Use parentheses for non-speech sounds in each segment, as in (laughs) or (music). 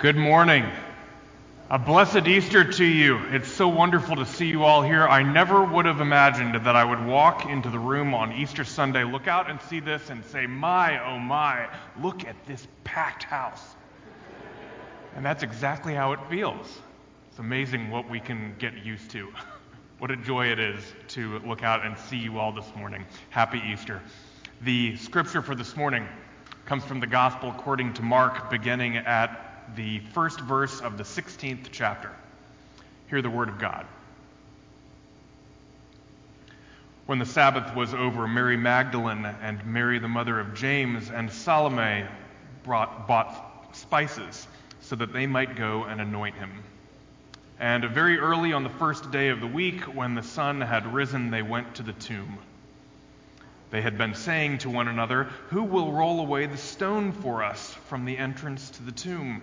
Good morning. A blessed Easter to you. It's so wonderful to see you all here. I never would have imagined that I would walk into the room on Easter Sunday, look out and see this, and say, My, oh my, look at this packed house. And that's exactly how it feels. It's amazing what we can get used to. (laughs) What a joy it is to look out and see you all this morning. Happy Easter. The scripture for this morning comes from the Gospel according to Mark, beginning at the first verse of the 16th chapter. Hear the word of God. When the Sabbath was over, Mary Magdalene and Mary, the mother of James, and Salome brought, bought spices so that they might go and anoint him. And very early on the first day of the week, when the sun had risen, they went to the tomb. They had been saying to one another, Who will roll away the stone for us from the entrance to the tomb?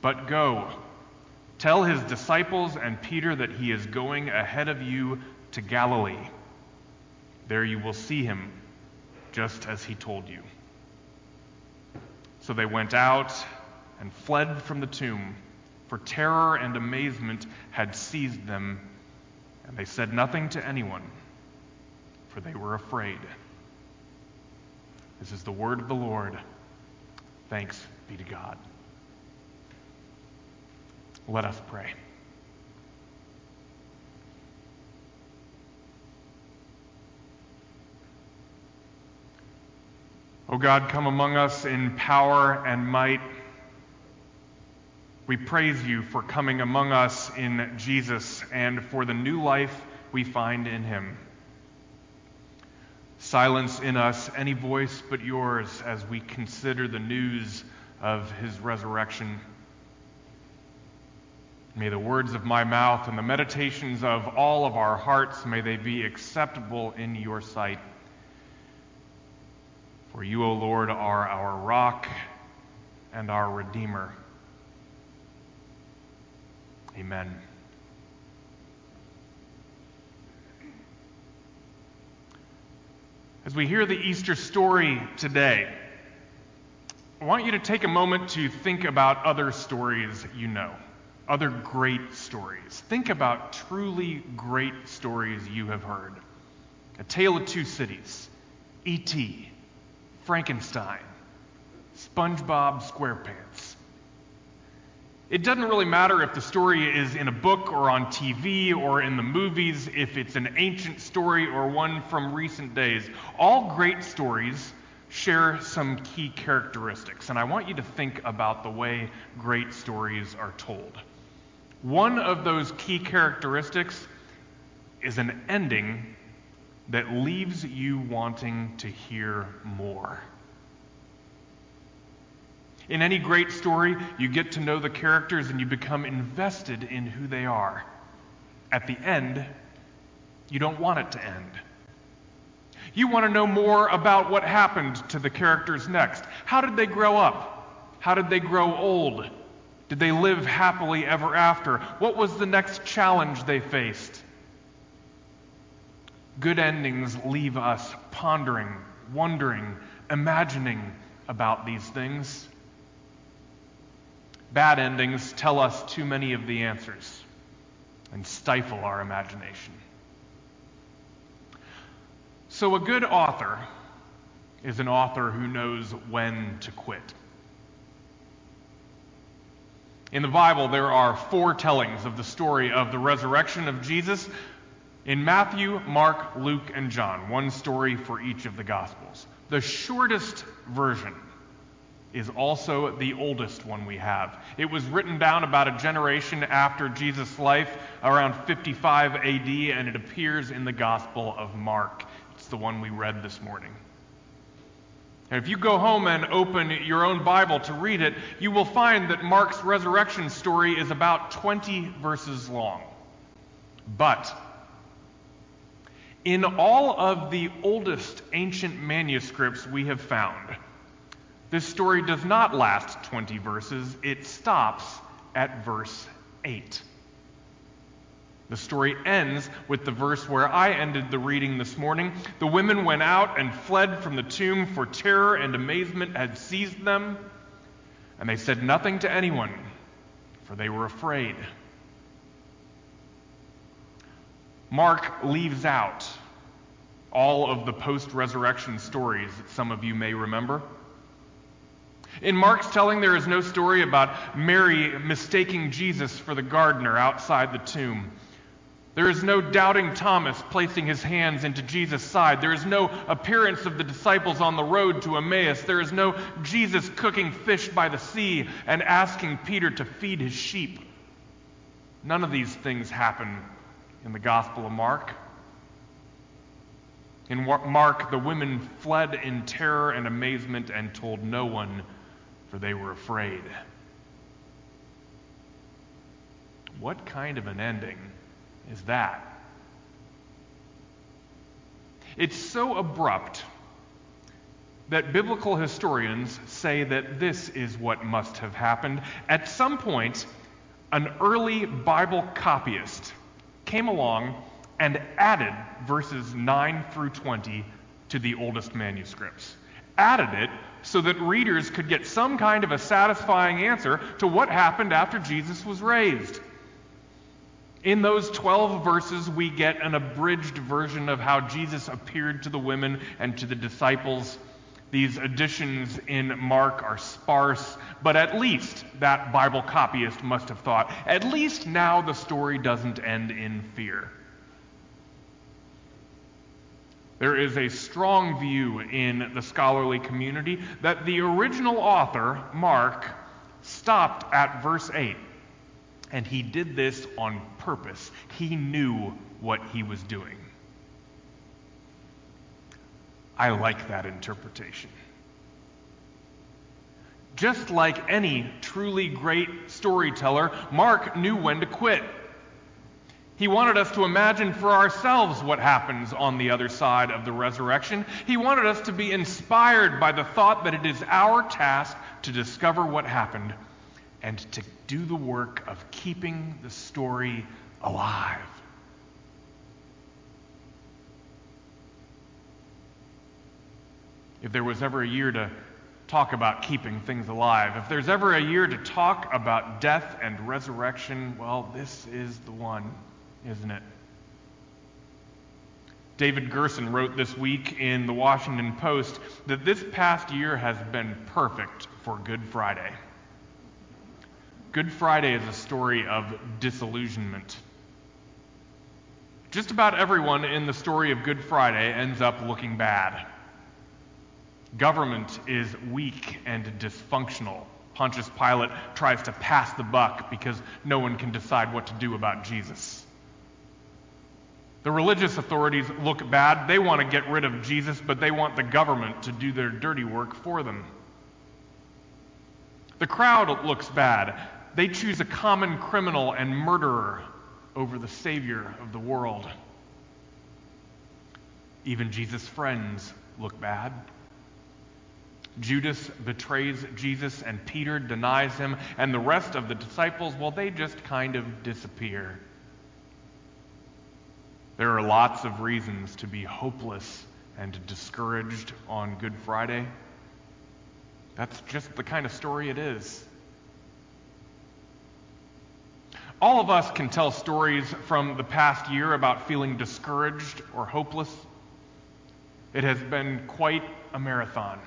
But go, tell his disciples and Peter that he is going ahead of you to Galilee. There you will see him, just as he told you. So they went out and fled from the tomb, for terror and amazement had seized them, and they said nothing to anyone, for they were afraid. This is the word of the Lord. Thanks be to God. Let us pray. O oh God, come among us in power and might. We praise you for coming among us in Jesus and for the new life we find in him. Silence in us any voice but yours as we consider the news of his resurrection. May the words of my mouth and the meditations of all of our hearts, may they be acceptable in your sight. For you, O Lord, are our rock and our Redeemer. Amen. As we hear the Easter story today, I want you to take a moment to think about other stories you know other great stories. Think about truly great stories you have heard A Tale of Two Cities, E.T., Frankenstein, SpongeBob SquarePants. It doesn't really matter if the story is in a book or on TV or in the movies, if it's an ancient story or one from recent days. All great stories share some key characteristics, and I want you to think about the way great stories are told. One of those key characteristics is an ending that leaves you wanting to hear more. In any great story, you get to know the characters and you become invested in who they are. At the end, you don't want it to end. You want to know more about what happened to the characters next. How did they grow up? How did they grow old? Did they live happily ever after? What was the next challenge they faced? Good endings leave us pondering, wondering, imagining about these things. Bad endings tell us too many of the answers and stifle our imagination. So, a good author is an author who knows when to quit. In the Bible, there are four tellings of the story of the resurrection of Jesus in Matthew, Mark, Luke, and John, one story for each of the Gospels. The shortest version is also the oldest one we have. It was written down about a generation after Jesus' life, around 55 AD, and it appears in the Gospel of Mark. It's the one we read this morning. And if you go home and open your own Bible to read it, you will find that Mark's resurrection story is about 20 verses long. But in all of the oldest ancient manuscripts we have found, this story does not last 20 verses, it stops at verse 8. The story ends with the verse where I ended the reading this morning. The women went out and fled from the tomb, for terror and amazement had seized them, and they said nothing to anyone, for they were afraid. Mark leaves out all of the post resurrection stories that some of you may remember. In Mark's telling, there is no story about Mary mistaking Jesus for the gardener outside the tomb. There is no doubting Thomas placing his hands into Jesus' side. There is no appearance of the disciples on the road to Emmaus. There is no Jesus cooking fish by the sea and asking Peter to feed his sheep. None of these things happen in the Gospel of Mark. In Mark, the women fled in terror and amazement and told no one, for they were afraid. What kind of an ending? Is that. It's so abrupt that biblical historians say that this is what must have happened. At some point, an early Bible copyist came along and added verses 9 through 20 to the oldest manuscripts. Added it so that readers could get some kind of a satisfying answer to what happened after Jesus was raised. In those 12 verses, we get an abridged version of how Jesus appeared to the women and to the disciples. These additions in Mark are sparse, but at least that Bible copyist must have thought, at least now the story doesn't end in fear. There is a strong view in the scholarly community that the original author, Mark, stopped at verse 8 and he did this on purpose. He knew what he was doing. I like that interpretation. Just like any truly great storyteller, Mark knew when to quit. He wanted us to imagine for ourselves what happens on the other side of the resurrection. He wanted us to be inspired by the thought that it is our task to discover what happened and to do the work of keeping the story alive. If there was ever a year to talk about keeping things alive, if there's ever a year to talk about death and resurrection, well, this is the one, isn't it? David Gerson wrote this week in the Washington Post that this past year has been perfect for Good Friday. Good Friday is a story of disillusionment. Just about everyone in the story of Good Friday ends up looking bad. Government is weak and dysfunctional. Pontius Pilate tries to pass the buck because no one can decide what to do about Jesus. The religious authorities look bad. They want to get rid of Jesus, but they want the government to do their dirty work for them. The crowd looks bad. They choose a common criminal and murderer over the Savior of the world. Even Jesus' friends look bad. Judas betrays Jesus, and Peter denies him, and the rest of the disciples, well, they just kind of disappear. There are lots of reasons to be hopeless and discouraged on Good Friday. That's just the kind of story it is. All of us can tell stories from the past year about feeling discouraged or hopeless. It has been quite a marathon.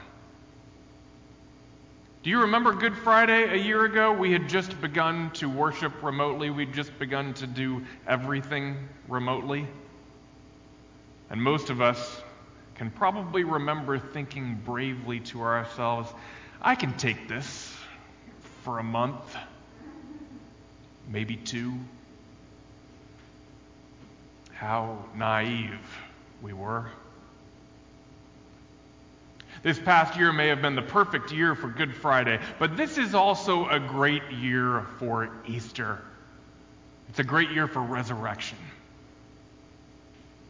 Do you remember Good Friday a year ago? We had just begun to worship remotely. We'd just begun to do everything remotely. And most of us can probably remember thinking bravely to ourselves, I can take this for a month maybe two. How naive we were. This past year may have been the perfect year for Good Friday, but this is also a great year for Easter. It's a great year for resurrection.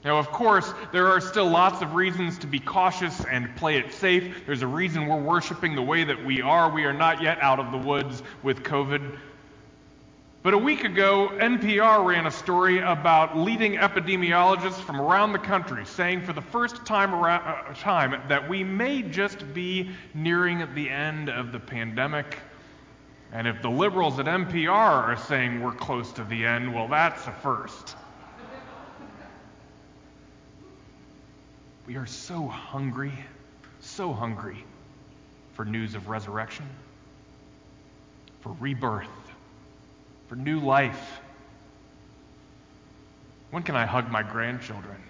Now, of course, there are still lots of reasons to be cautious and play it safe. There's a reason we're worshiping the way that we are. We are not yet out of the woods with COVID. But a week ago, NPR ran a story about leading epidemiologists from around the country saying for the first time, around, uh, time that we may just be nearing the end of the pandemic. And if the liberals at NPR are saying we're close to the end, well, that's a first. We are so hungry, so hungry for news of resurrection, for rebirth, for new life. When can I hug my grandchildren?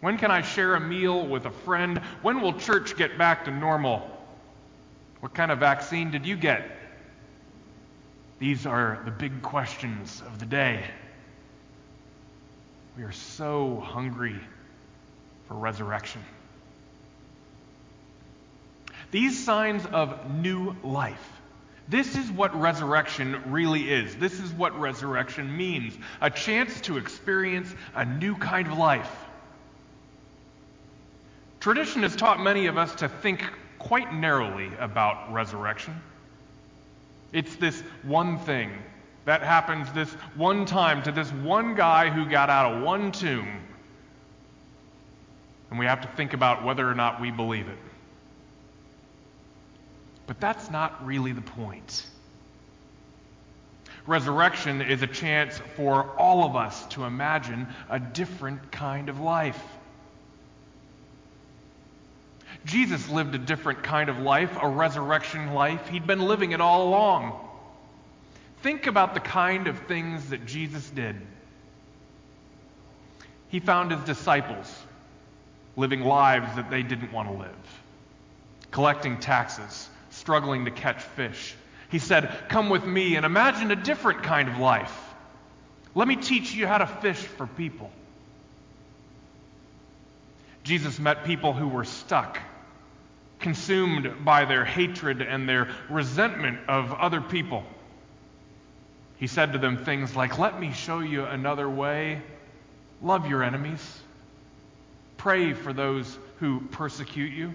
When can I share a meal with a friend? When will church get back to normal? What kind of vaccine did you get? These are the big questions of the day. We are so hungry for resurrection. These signs of new life. This is what resurrection really is. This is what resurrection means a chance to experience a new kind of life. Tradition has taught many of us to think quite narrowly about resurrection. It's this one thing that happens this one time to this one guy who got out of one tomb and we have to think about whether or not we believe it. But that's not really the point. Resurrection is a chance for all of us to imagine a different kind of life. Jesus lived a different kind of life, a resurrection life. He'd been living it all along. Think about the kind of things that Jesus did. He found his disciples living lives that they didn't want to live, collecting taxes, struggling to catch fish. He said, Come with me and imagine a different kind of life. Let me teach you how to fish for people. Jesus met people who were stuck, consumed by their hatred and their resentment of other people. He said to them things like, Let me show you another way. Love your enemies. Pray for those who persecute you.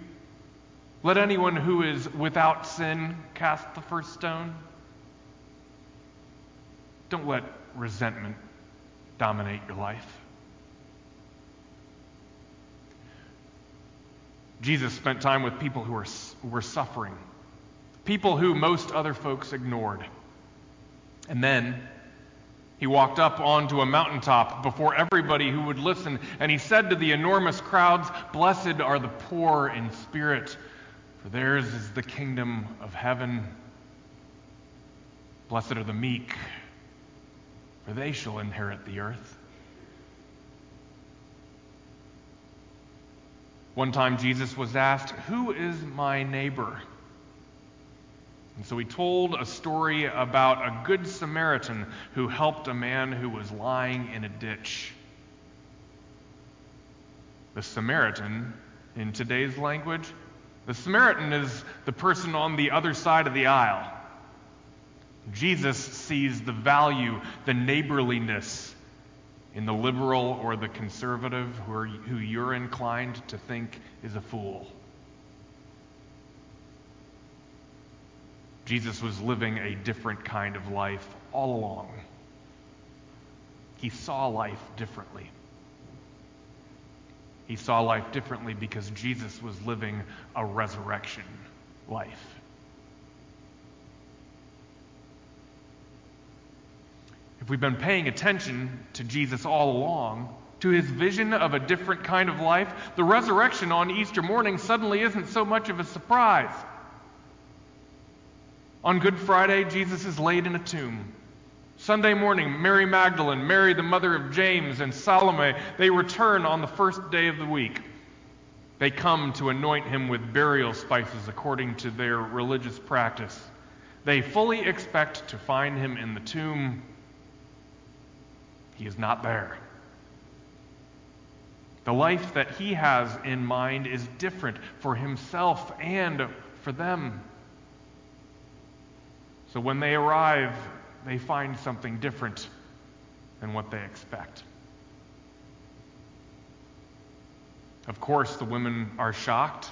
Let anyone who is without sin cast the first stone. Don't let resentment dominate your life. Jesus spent time with people who were, who were suffering, people who most other folks ignored. And then he walked up onto a mountaintop before everybody who would listen, and he said to the enormous crowds, Blessed are the poor in spirit, for theirs is the kingdom of heaven. Blessed are the meek, for they shall inherit the earth. One time Jesus was asked, Who is my neighbor? And so he told a story about a good Samaritan who helped a man who was lying in a ditch. The Samaritan, in today's language, the Samaritan is the person on the other side of the aisle. Jesus sees the value, the neighborliness in the liberal or the conservative who, are, who you're inclined to think is a fool. Jesus was living a different kind of life all along. He saw life differently. He saw life differently because Jesus was living a resurrection life. If we've been paying attention to Jesus all along, to his vision of a different kind of life, the resurrection on Easter morning suddenly isn't so much of a surprise. On Good Friday, Jesus is laid in a tomb. Sunday morning, Mary Magdalene, Mary the mother of James, and Salome, they return on the first day of the week. They come to anoint him with burial spices according to their religious practice. They fully expect to find him in the tomb. He is not there. The life that he has in mind is different for himself and for them. So when they arrive, they find something different than what they expect. Of course, the women are shocked.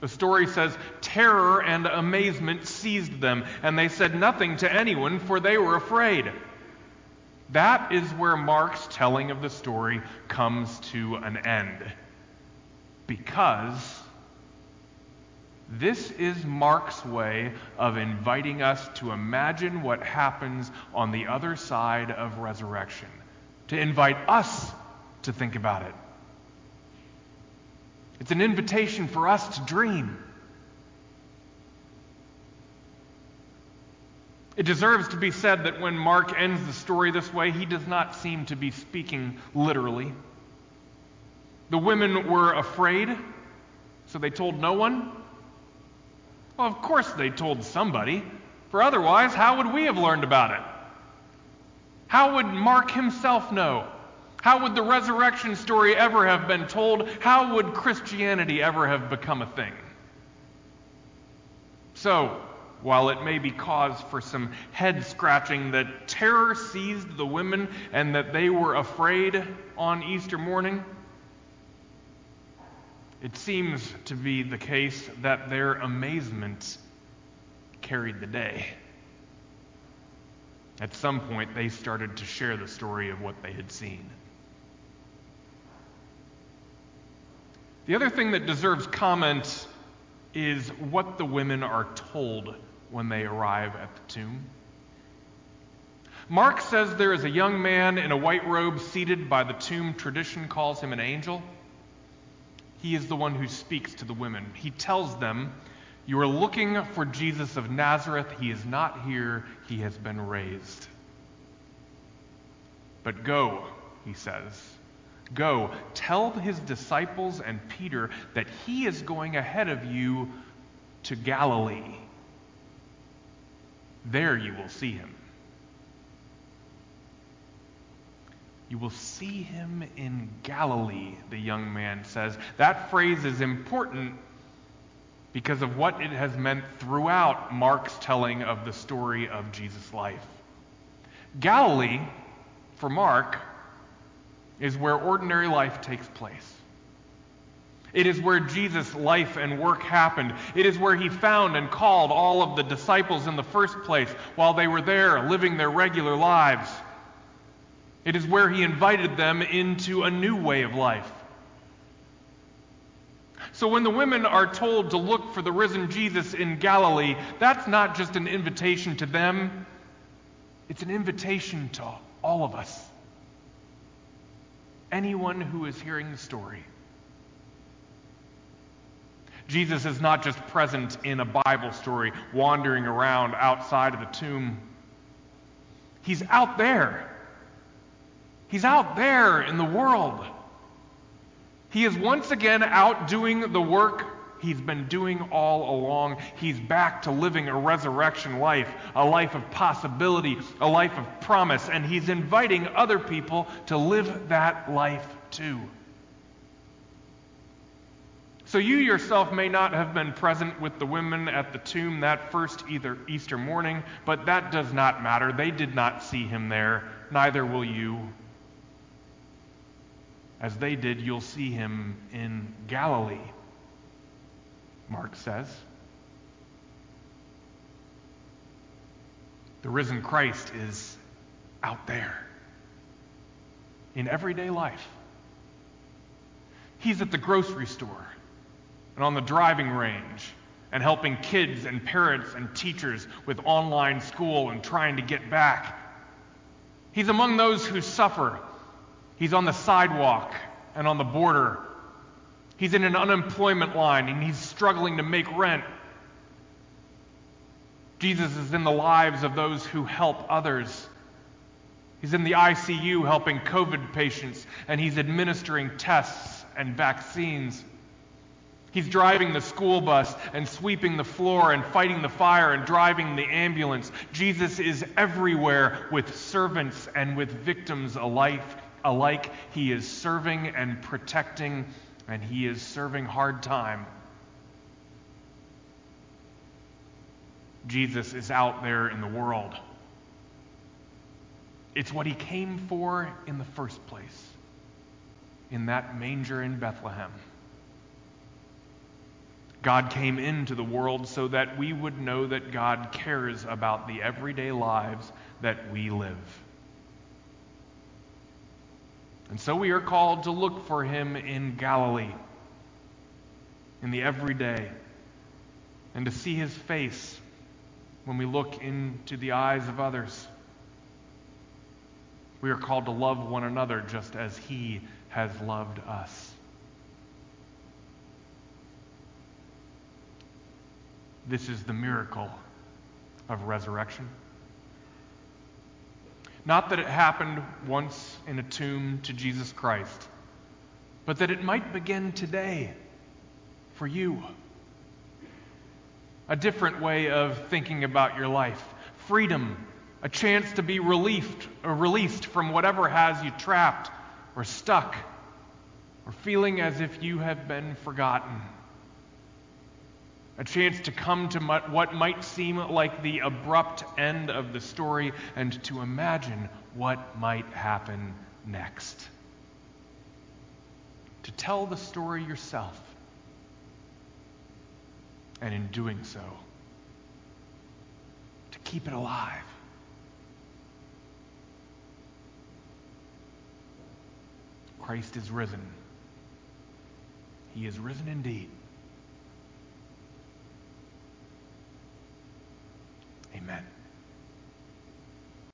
The story says terror and amazement seized them, and they said nothing to anyone, for they were afraid. That is where Mark's telling of the story comes to an end. Because this is Mark's way of inviting us to imagine what happens on the other side of resurrection, to invite us to think about it. It's an invitation for us to dream. It deserves to be said that when Mark ends the story this way, he does not seem to be speaking literally. The women were afraid, so they told no one. Well, of course they told somebody, for otherwise, how would we have learned about it? How would Mark himself know? How would the resurrection story ever have been told? How would Christianity ever have become a thing? So, while it may be cause for some head scratching that terror seized the women and that they were afraid on Easter morning, it seems to be the case that their amazement carried the day. At some point, they started to share the story of what they had seen. The other thing that deserves comment is what the women are told when they arrive at the tomb. Mark says there is a young man in a white robe seated by the tomb. Tradition calls him an angel. He is the one who speaks to the women. He tells them, You are looking for Jesus of Nazareth. He is not here, he has been raised. But go, he says. Go, tell his disciples and Peter that he is going ahead of you to Galilee. There you will see him. You will see him in Galilee, the young man says. That phrase is important because of what it has meant throughout Mark's telling of the story of Jesus' life. Galilee, for Mark, is where ordinary life takes place. It is where Jesus' life and work happened. It is where he found and called all of the disciples in the first place while they were there living their regular lives. It is where he invited them into a new way of life. So when the women are told to look for the risen Jesus in Galilee, that's not just an invitation to them, it's an invitation to all of us. Anyone who is hearing the story. Jesus is not just present in a Bible story, wandering around outside of the tomb. He's out there. He's out there in the world. He is once again out doing the work he's been doing all along. He's back to living a resurrection life, a life of possibility, a life of promise, and he's inviting other people to live that life too. So you yourself may not have been present with the women at the tomb that first either Easter morning, but that does not matter. They did not see him there, neither will you. As they did, you'll see him in Galilee, Mark says. The risen Christ is out there in everyday life. He's at the grocery store and on the driving range and helping kids and parents and teachers with online school and trying to get back. He's among those who suffer. He's on the sidewalk and on the border. He's in an unemployment line and he's struggling to make rent. Jesus is in the lives of those who help others. He's in the ICU helping COVID patients, and he's administering tests and vaccines. He's driving the school bus and sweeping the floor and fighting the fire and driving the ambulance. Jesus is everywhere with servants and with victims alike, alike. He is serving and protecting, and he is serving hard time. Jesus is out there in the world. It's what he came for in the first place, in that manger in Bethlehem. God came into the world so that we would know that God cares about the everyday lives that we live. And so we are called to look for him in Galilee, in the everyday, and to see his face when we look into the eyes of others. We are called to love one another just as he has loved us. This is the miracle of resurrection. Not that it happened once in a tomb to Jesus Christ, but that it might begin today for you. A different way of thinking about your life. Freedom, a chance to be relieved or released from whatever has you trapped or stuck or feeling as if you have been forgotten a chance to come to what might seem like the abrupt end of the story and to imagine what might happen next. To tell the story yourself, and in doing so, to keep it alive. Christ is risen. He is risen indeed. Amen.